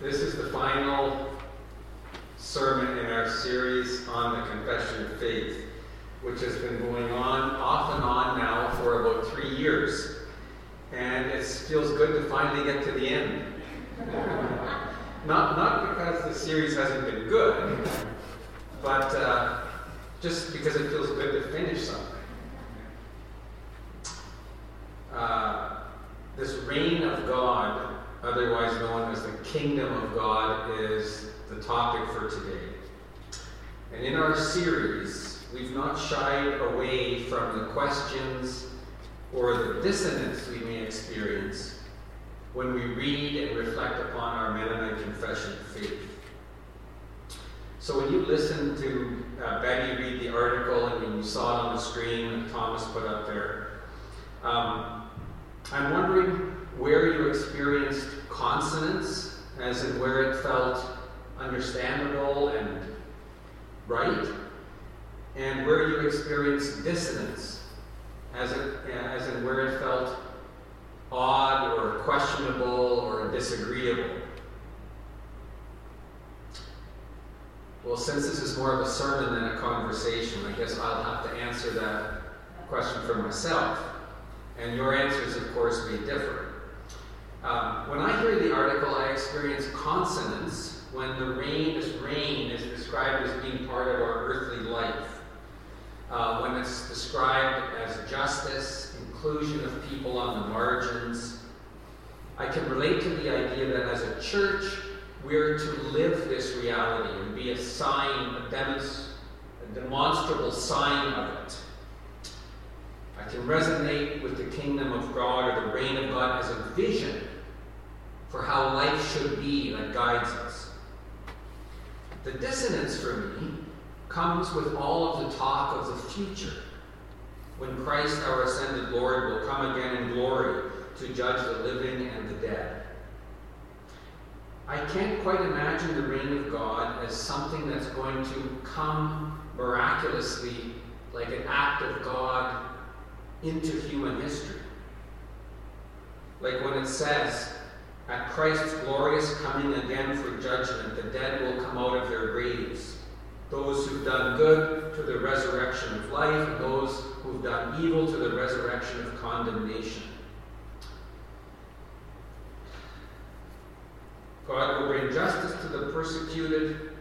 This is the final sermon in our series on the Confession of Faith, which has been going on off and on now for about three years. And it feels good to finally get to the end. not, not because the series hasn't been good, but uh, just because it feels good to finish something. Uh, this reign of God, otherwise known as the kingdom of God, is the topic for today. And in our series, we've not shied away from the questions or the dissonance we may experience when we read and reflect upon our Mennonite Confession of Faith. So when you listen to uh, Betty read the article and when you saw it on the screen that Thomas put up there, um, I'm wondering where you experienced consonance, as in where it felt understandable and right, and where you experienced dissonance, as, as in where it felt odd or questionable or disagreeable. Well, since this is more of a sermon than a conversation, I guess I'll have to answer that question for myself. And your answers, of course, may differ. Um, when I hear the article, I experience consonance when the reign, this reign is described as being part of our earthly life. Uh, when it's described as justice, inclusion of people on the margins. I can relate to the idea that as a church, we're to live this reality and be a sign, a, demonst- a demonstrable sign of it. I can resonate with the kingdom of God or the reign of God as a vision for how life should be that guides us. The dissonance for me comes with all of the talk of the future, when Christ, our ascended Lord, will come again in glory to judge the living and the dead. I can't quite imagine the reign of God as something that's going to come miraculously, like an act of God into human history. Like when it says, at Christ's glorious coming again for judgment, the dead will come out of their graves. Those who've done good to the resurrection of life, and those who've done evil to the resurrection of condemnation. God will bring justice to the persecuted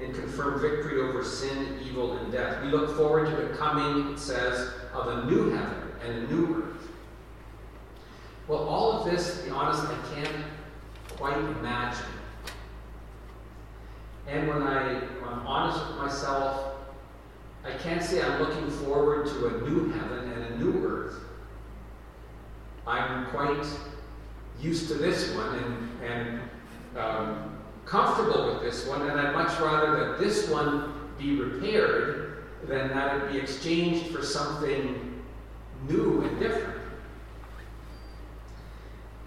and confirm victory over sin, evil, and death. We look forward to the coming, it says, of a new heaven and a new earth. Well, all this, to be honest, I can't quite imagine. And when, I, when I'm honest with myself, I can't say I'm looking forward to a new heaven and a new earth. I'm quite used to this one and, and um, comfortable with this one, and I'd much rather that this one be repaired than that it be exchanged for something new and different.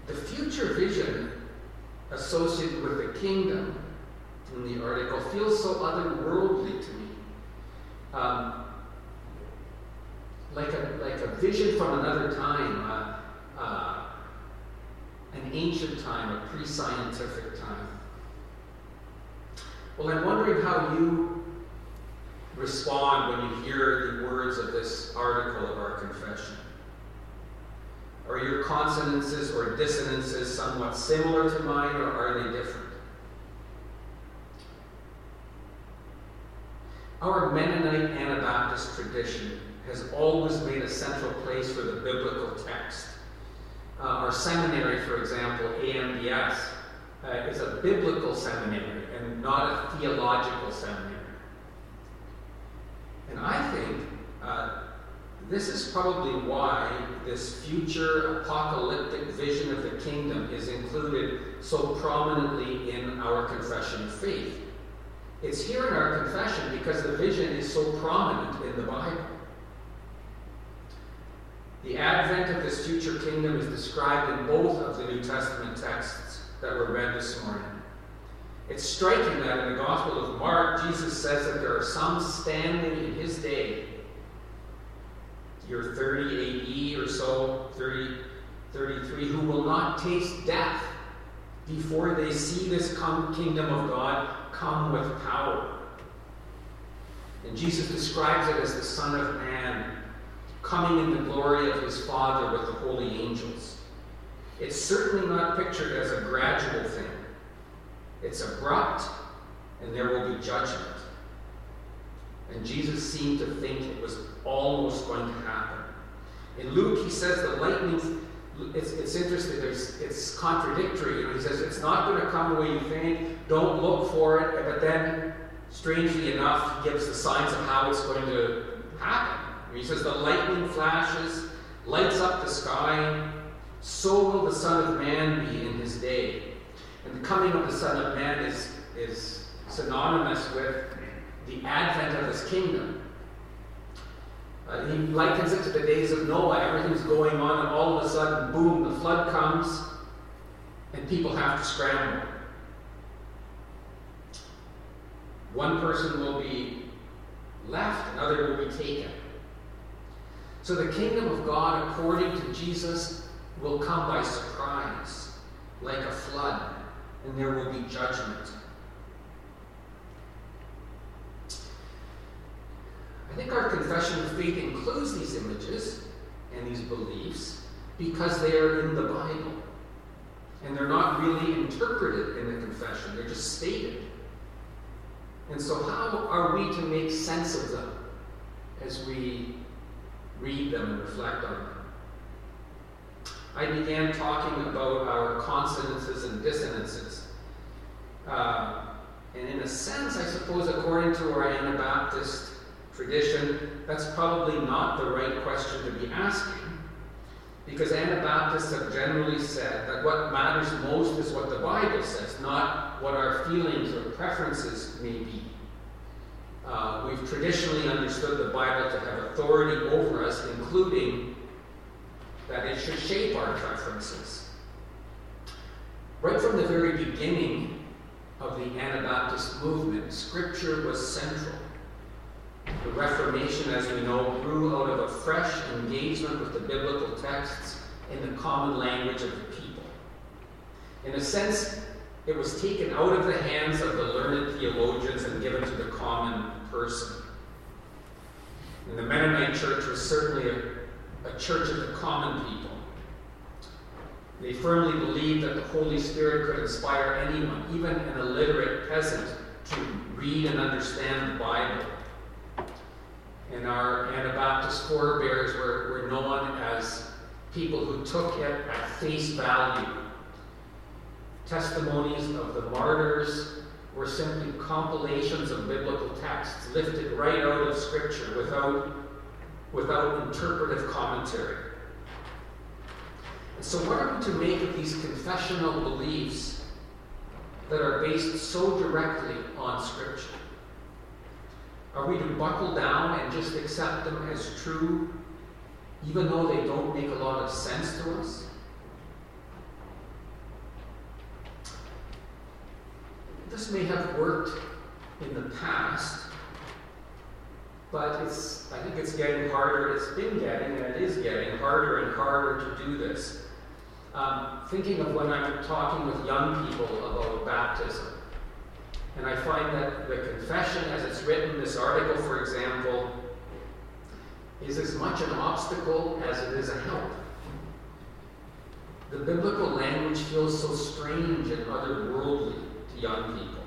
The future vision associated with the kingdom in the article feels so otherworldly to me. Um, like, a, like a vision from another time, uh, uh, an ancient time, a pre scientific time. Well, I'm wondering how you respond when you hear the words of this article of our confession. Are your consonances or dissonances somewhat similar to mine, or are they different? Our Mennonite Anabaptist tradition has always made a central place for the biblical text. Uh, our seminary, for example, AMBS, uh, is a biblical seminary and not a theological seminary. And I think uh, this is probably why this future apocalyptic vision of the kingdom is included so prominently in our confession of faith. It's here in our confession because the vision is so prominent in the Bible. The advent of this future kingdom is described in both of the New Testament texts that were read this morning. It's striking that in the Gospel of Mark, Jesus says that there are some standing in his day year 30 AD or so, 30, 33, who will not taste death before they see this kingdom of God come with power. And Jesus describes it as the Son of Man coming in the glory of his Father with the holy angels. It's certainly not pictured as a gradual thing. It's abrupt, and there will be judgment. And Jesus seemed to think it was almost going to happen. In Luke, he says the lightning, it's, it's interesting, it's contradictory. You know, he says it's not going to come the way you think, don't look for it, but then, strangely enough, he gives the signs of how it's going to happen. He says the lightning flashes, lights up the sky, so will the Son of Man be in his day. And the coming of the Son of Man is, is synonymous with the advent of his kingdom. Uh, he likens it to the days of Noah. Everything's going on, and all of a sudden, boom, the flood comes, and people have to scramble. One person will be left, another will be taken. So the kingdom of God, according to Jesus, will come by surprise, like a flood, and there will be judgment. I think our confession of faith includes these images and these beliefs because they are in the Bible. And they're not really interpreted in the confession, they're just stated. And so, how are we to make sense of them as we read them and reflect on them? I began talking about our consonances and dissonances. Uh, and in a sense, I suppose, according to our Anabaptist tradition, that's probably not the right question to be asking. Because Anabaptists have generally said that what matters most is what the Bible says, not what our feelings or preferences may be. Uh, we've traditionally understood the Bible to have authority over us, including that it should shape our preferences. Right from the very beginning of the Anabaptist movement, Scripture was central. The Reformation, as we know, grew out of a fresh engagement with the biblical texts in the common language of the people. In a sense, it was taken out of the hands of the learned theologians and given to the common person. And the Mennonite church was certainly a, a church of the common people. They firmly believed that the Holy Spirit could inspire anyone, even an illiterate peasant, to read and understand the Bible and our Anabaptist forebears were, were known as people who took it at face value. Testimonies of the martyrs were simply compilations of biblical texts lifted right out of Scripture without, without interpretive commentary. And so, what are we to make of these confessional beliefs that are based so directly on Scripture? Are we to buckle down and just accept them as true, even though they don't make a lot of sense to us? This may have worked in the past, but it's, I think it's getting harder. It's been getting, and it is getting harder and harder to do this. Um, thinking of when I'm talking with young people about baptism, and I find that the confession, as it's written, this article, for example, is as much an obstacle as it is a help. The biblical language feels so strange and otherworldly young people.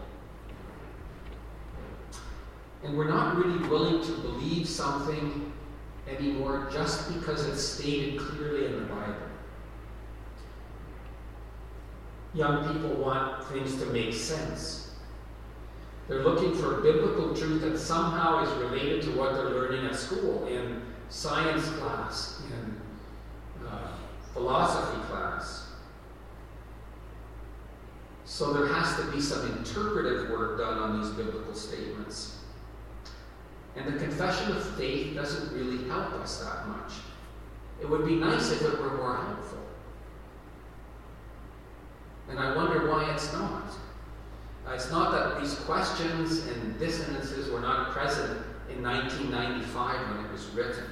And we're not really willing to believe something anymore just because it's stated clearly in the Bible. Young people want things to make sense. They're looking for biblical truth that somehow is related to what they're learning at school, in science class, in uh, philosophy class. So there has to be some interpretive work done on these biblical statements. And the confession of faith doesn't really help us that much. It would be nice if it were more helpful. And I wonder why it's not. Uh, it's not that these questions and dissonances were not present in 1995 when it was written.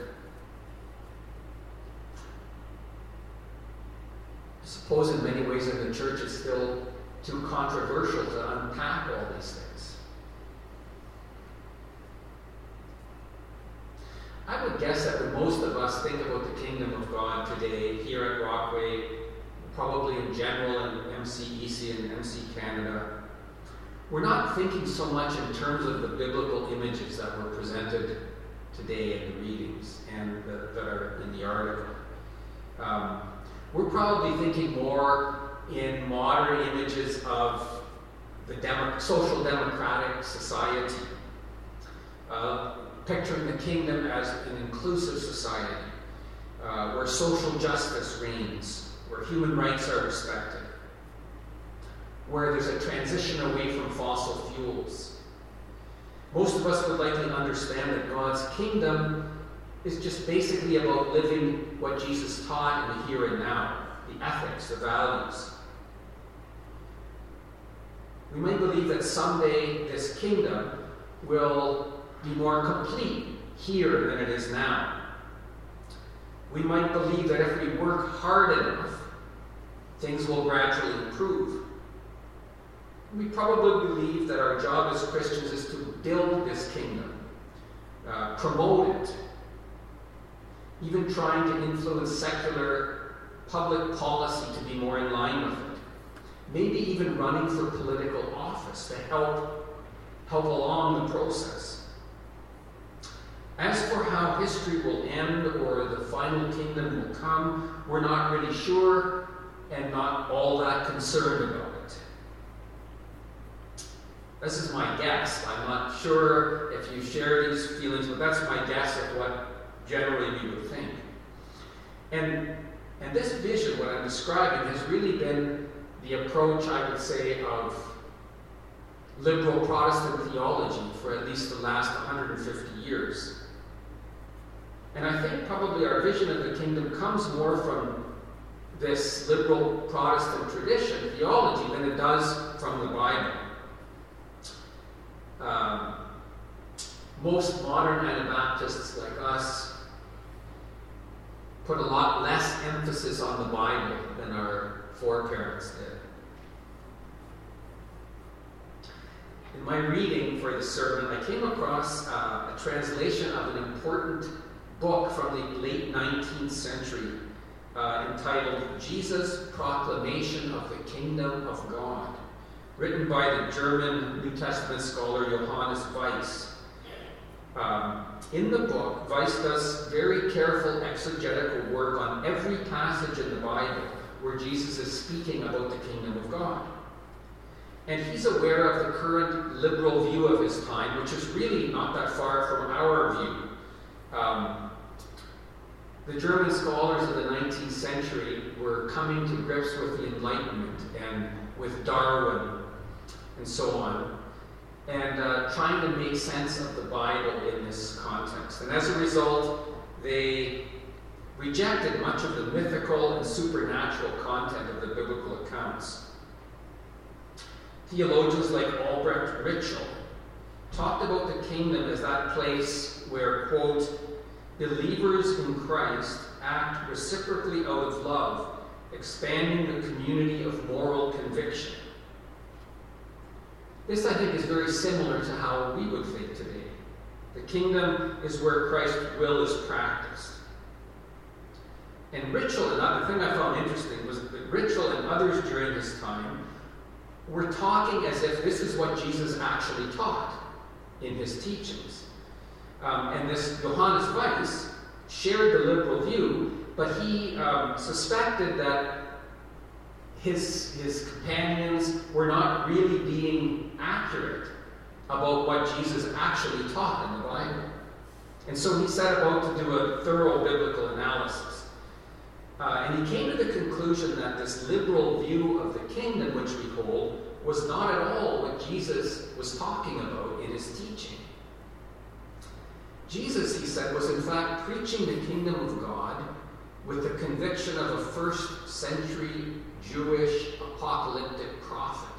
I suppose in many ways in the church it's still too controversial to unpack all these things. I would guess that when most of us think about the kingdom of God today here at Rockway, probably in general in MCEC and MC Canada, we're not thinking so much in terms of the biblical images that were presented today in the readings and that, that are in the article. Um, we're probably thinking more in modern images of the demo- social democratic society, uh, picturing the kingdom as an inclusive society uh, where social justice reigns, where human rights are respected, where there's a transition away from fossil fuels. Most of us would likely understand that God's kingdom is just basically about living what Jesus taught in the here and now, the ethics, the values. We might believe that someday this kingdom will be more complete here than it is now. We might believe that if we work hard enough, things will gradually improve. We probably believe that our job as Christians is to build this kingdom, uh, promote it, even trying to influence secular public policy to be more in line with it. Maybe even running for political office to help, help along the process. As for how history will end or the final kingdom will come, we're not really sure and not all that concerned about it. This is my guess. I'm not sure if you share these feelings, but that's my guess of what generally we would think. And, and this vision, what I'm describing, has really been the approach, I would say, of liberal Protestant theology for at least the last 150 years. And I think probably our vision of the kingdom comes more from this liberal Protestant tradition, theology, than it does from the Bible. Um, most modern Anabaptists like us put a lot less emphasis on the Bible than our foreparents did. In my reading for the sermon, I came across uh, a translation of an important book from the late 19th century uh, entitled Jesus' Proclamation of the Kingdom of God, written by the German New Testament scholar Johannes Weiss. Um, in the book, Weiss does very careful exegetical work on every passage in the Bible where Jesus is speaking about the kingdom of God. And he's aware of the current liberal view of his time, which is really not that far from our view. Um, the German scholars of the 19th century were coming to grips with the Enlightenment and with Darwin and so on and uh, trying to make sense of the Bible in this context. And as a result, they rejected much of the mythical and supernatural content of the biblical accounts. Theologians like Albrecht Ritschl talked about the kingdom as that place where, quote, believers in Christ act reciprocally out of love, expanding the community of moral conviction this, I think, is very similar to how we would think today. The kingdom is where Christ's will is practiced. And Ritschl, another thing I found interesting was that Ritschl and others during this time were talking as if this is what Jesus actually taught in his teachings. Um, and this Johannes Weiss shared the liberal view, but he um, suspected that his, his companions were not really being accurate about what Jesus actually taught in the Bible. And so he set about to do a thorough biblical analysis. Uh, and he came to the conclusion that this liberal view of the kingdom which we hold was not at all what Jesus was talking about in his teaching. Jesus, he said, was in fact preaching the kingdom of God with the conviction of a first century Jewish apocalyptic prophet.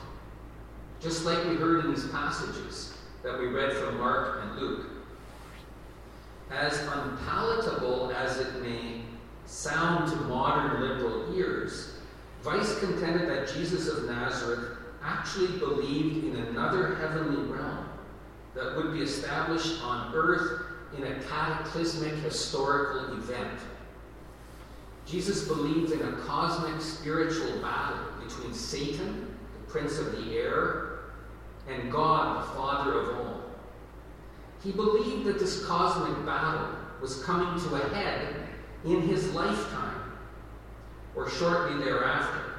Just like we heard in these passages that we read from Mark and Luke. As unpalatable as it may sound to modern liberal ears, Weiss contended that Jesus of Nazareth actually believed in another heavenly realm that would be established on earth in a cataclysmic historical event. Jesus believed in a cosmic spiritual battle between Satan, the prince of the air, and God, the Father of all. He believed that this cosmic battle was coming to a head in his lifetime or shortly thereafter,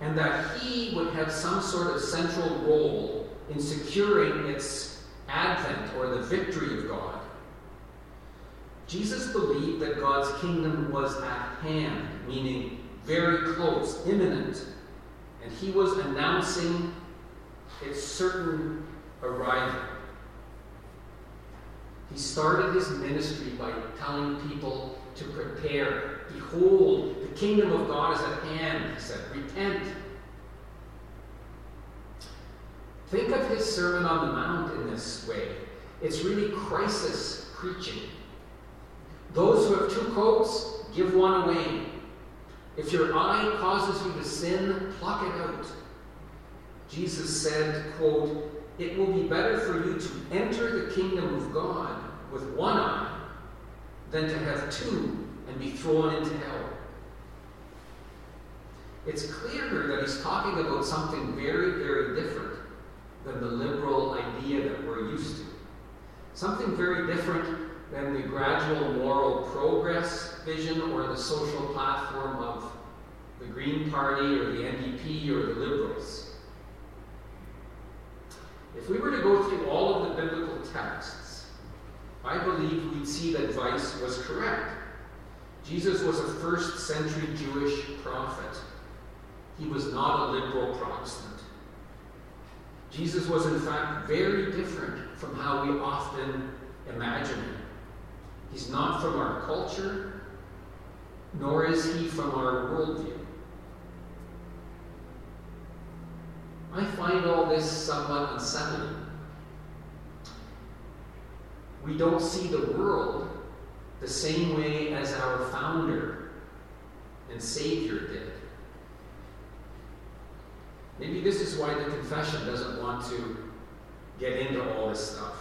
and that he would have some sort of central role in securing its advent or the victory of God. Jesus believed that God's kingdom was at hand, meaning very close, imminent, and he was announcing its certain arrival. He started his ministry by telling people to prepare. Behold, the kingdom of God is at hand, he said. Repent. Think of his Sermon on the Mount in this way. It's really crisis preaching. Those who have two coats, give one away. If your eye causes you to sin, pluck it out. Jesus said, quote, It will be better for you to enter the kingdom of God with one eye than to have two and be thrown into hell. It's clear that he's talking about something very, very different than the liberal idea that we're used to. Something very different than the gradual moral progress vision or the social platform of the Green Party or the NDP or the Liberals. If we were to go through all of the biblical texts, I believe we'd see that Weiss was correct. Jesus was a first century Jewish prophet. He was not a liberal Protestant. Jesus was, in fact, very different from how we often imagine him. He's not from our culture, nor is he from our worldview. I find all this somewhat unsettling. We don't see the world the same way as our founder and Savior did. Maybe this is why the confession doesn't want to get into all this stuff.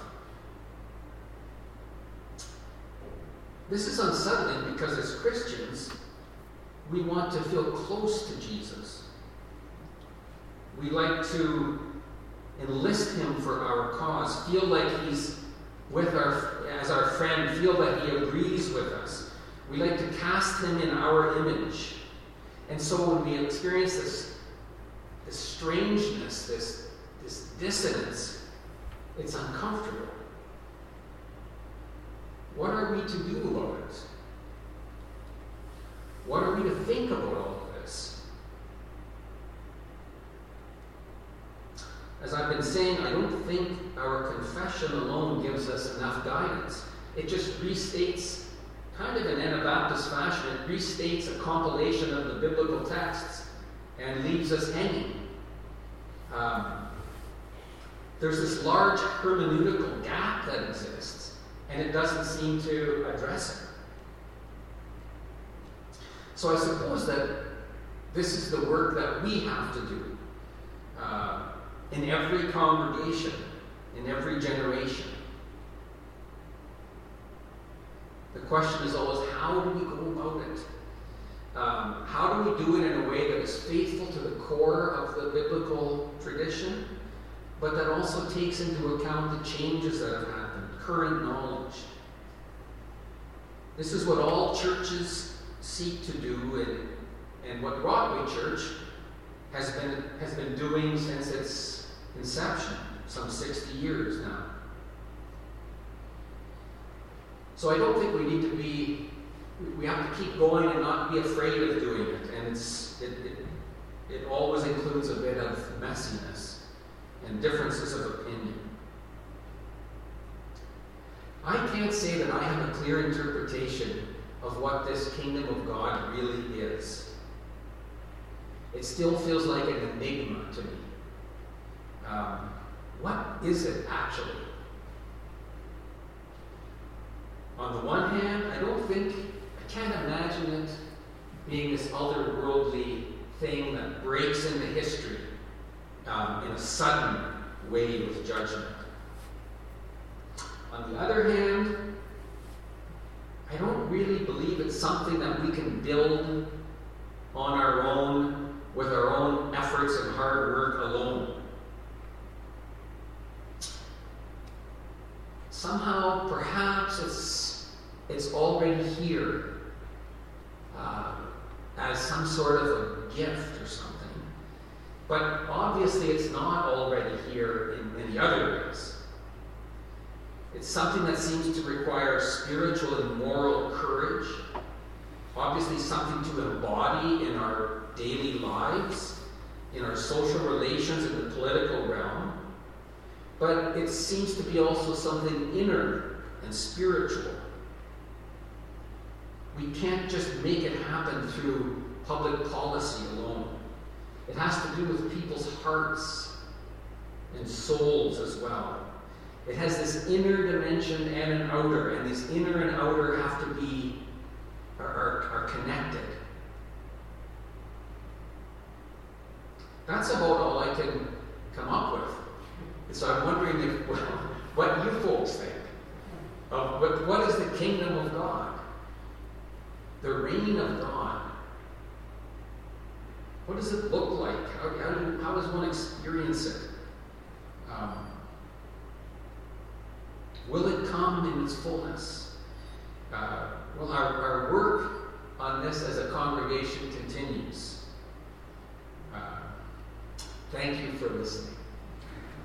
This is unsettling because as Christians, we want to feel close to Jesus. We like to enlist him for our cause, feel like he's with our as our friend, feel that he agrees with us. We like to cast him in our image. And so when we experience this, this strangeness, this, this dissonance, it's uncomfortable. What are we to do it? What are we to think about all of this? As I've been saying, I don't think our confession alone gives us enough guidance. It just restates, kind of in Anabaptist fashion, it restates a compilation of the biblical texts and leaves us hanging. Um, there's this large hermeneutical gap that exists, and it doesn't seem to address it. So I suppose that this is the work that we have to do uh, in every congregation, in every generation. The question is always how do we go about it? Um, how do we do it in a way that is faithful to the core of the biblical tradition, but that also takes into account the changes that have happened, current knowledge? This is what all churches seek to do, and, and what Rockway Church has been, has been doing since its inception, some 60 years now. So I don't think we need to be, we have to keep going and not be afraid of doing it. And it's, it, it, it always includes a bit of messiness and differences of opinion. I can't say that I have a clear interpretation of what this kingdom of God really is. It still feels like an enigma to me. Um, what is it actually? On the one hand, I don't think, I can't imagine it being this otherworldly thing that breaks into history um, in a sudden wave of judgment. On the other hand, I don't really believe it's something that we can build on our own with our own efforts and hard work alone. Somehow, perhaps it's, it's already here uh, as some sort of a gift or something. But obviously, it's not already here in, many other ways. It's something that seems to require spiritual and moral courage, obviously, something to embody in our daily lives, in our social relations, in the political realm. But it seems to be also something inner and spiritual. We can't just make it happen through public policy alone. It has to do with people's hearts and souls as well. It has this inner dimension and an outer, and these inner and outer have to be are, are, are connected. That's about all I can. And so I'm wondering if what you folks think of what, what is the kingdom of God? The reign of God. What does it look like? How, how, how does one experience it? Um, will it come in its fullness? Uh, well, our, our work on this as a congregation continues. Uh, thank you for listening.